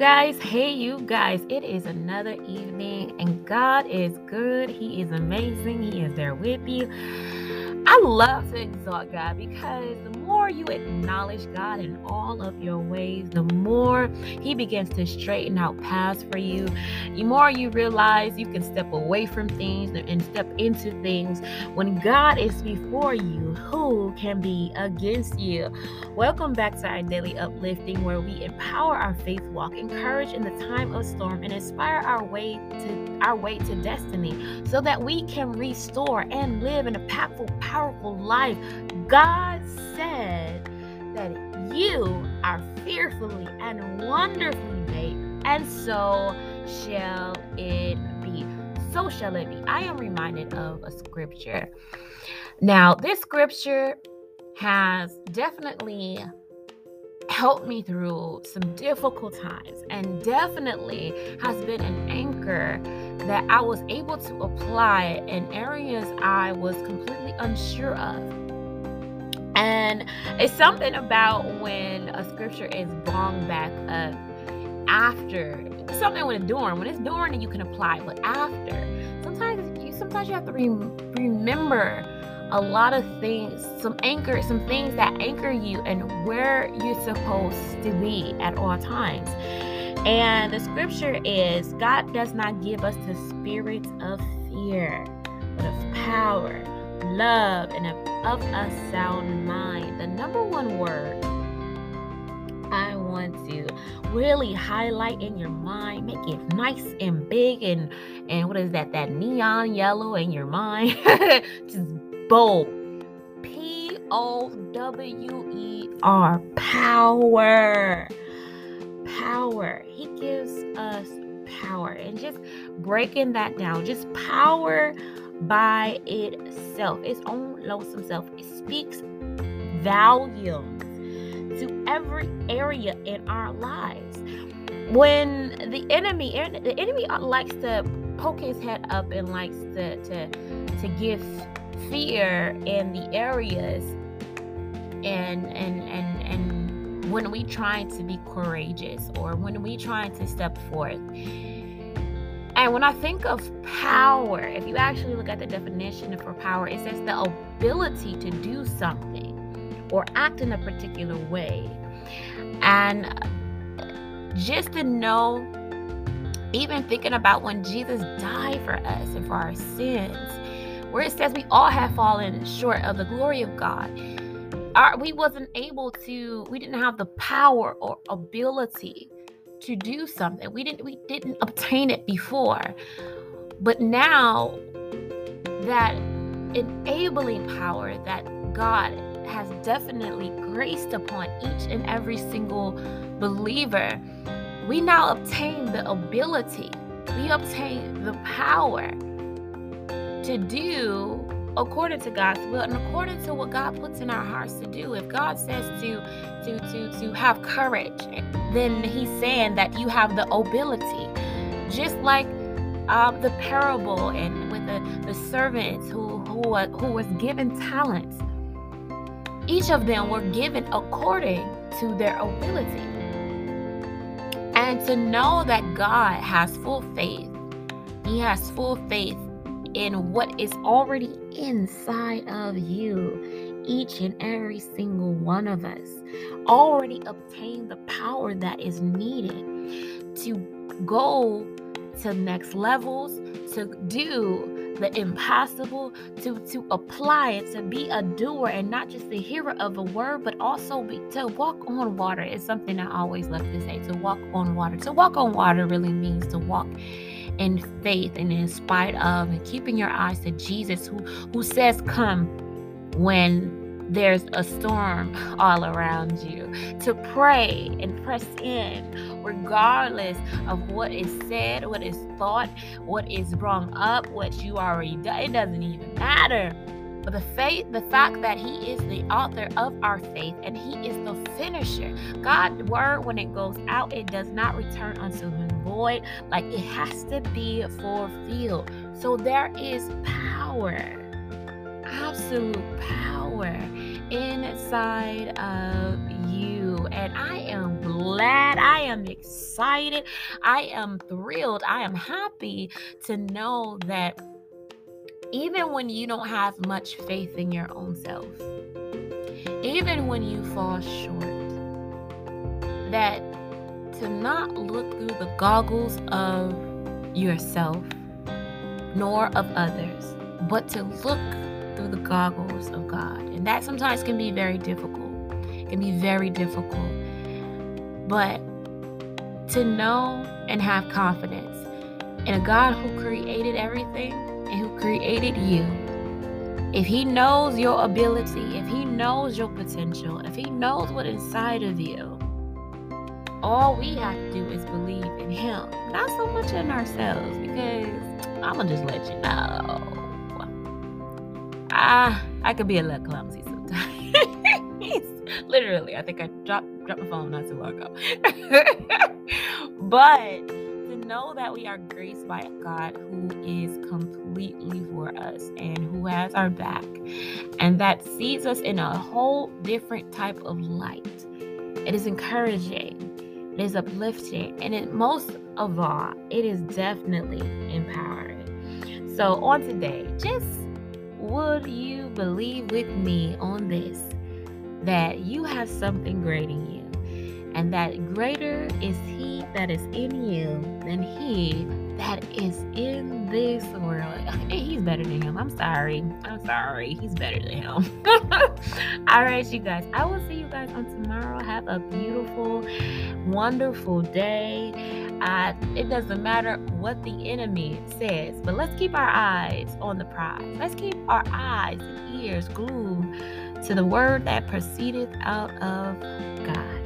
guys. Hey, you guys. It is another evening, and God is good. He is amazing. He is there with you. I love to exalt God because the more you acknowledge God in all of your ways, the more He begins to straighten out paths for you. The more you realize you can step away from things and step into things. When God is before you, who can be against you? Welcome back to our daily uplifting, where we empower our faith walk, encourage in the time of storm, and inspire our way to our way to destiny, so that we can restore and live in an impactful, powerful life. God said that you are fearfully and wonderfully made, and so shall it be. So shall it be. I am reminded of a scripture. Now, this scripture has definitely helped me through some difficult times and definitely has been an anchor that I was able to apply in areas I was completely unsure of. And it's something about when a scripture is brought back up after something when it's during. When it's during, you can apply, but after, sometimes you sometimes you have to re- remember a lot of things, some anchor, some things that anchor you and where you're supposed to be at all times. And the scripture is God does not give us the spirit of fear, but of power, love, and of, of a sound mind. The number one word I want to really highlight in your mind, make it nice and big and and what is that? That neon yellow in your mind. Just bold. P O W E R power power. He gives us power. And just breaking that down, just power by itself, its own lonesome self, it speaks volumes to every area in our lives. When the enemy, the enemy likes to poke his head up and likes to to, to give fear in the areas and and and and when we trying to be courageous or when we trying to step forth. And when I think of power, if you actually look at the definition for power, it says the ability to do something or act in a particular way. And just to know, even thinking about when Jesus died for us and for our sins, where it says we all have fallen short of the glory of God our, we wasn't able to we didn't have the power or ability to do something. We didn't we didn't obtain it before. But now that enabling power that god has definitely graced upon each and every single believer we now obtain the ability we obtain the power to do according to God's will and according to what God puts in our hearts to do. If God says to to to to have courage, then He's saying that you have the ability. Just like um, the parable and with the, the servants who who who was given talents, each of them were given according to their ability. And to know that God has full faith, He has full faith in what is already inside of you. Each and every single one of us already obtained the power that is needed to go to next levels, to do the impossible, to, to apply it, to be a doer and not just a hearer of a word, but also be, to walk on water is something I always love to say. To walk on water. To walk on water really means to walk in faith and in spite of and keeping your eyes to Jesus who who says come when there's a storm all around you to pray and press in regardless of what is said what is thought what is brought up what you already done. It doesn't even matter. But the faith the fact that he is the author of our faith and he is the finisher. God's word when it goes out it does not return unto him void. Like it has to be fulfilled. So there is power, absolute power inside of you. And I am glad, I am excited, I am thrilled, I am happy to know that even when you don't have much faith in your own self, even when you fall short, that to not look through the goggles of yourself nor of others, but to look through the goggles of God. And that sometimes can be very difficult. It can be very difficult. But to know and have confidence in a God who created everything and who created you. If He knows your ability, if He knows your potential, if He knows what inside of you, all we have to do is believe in Him, not so much in ourselves. Because I'm gonna just let you know, ah, I could be a little clumsy sometimes. Literally, I think I dropped dropped my phone not too long ago. but to know that we are graced by a God who is completely for us and who has our back, and that sees us in a whole different type of light. It is encouraging it is uplifting, and it most of all, it is definitely empowering. So, on today, just would you believe with me on this that you have something great in you, and that greater is He that is in you than He that is in this world. He's better than him. I'm sorry. I'm sorry. He's better than him. All right, you guys. I will see you guys on tomorrow. Have a beautiful, wonderful day. Uh, it doesn't matter what the enemy says, but let's keep our eyes on the prize. Let's keep our eyes and ears glued to the word that proceedeth out of God.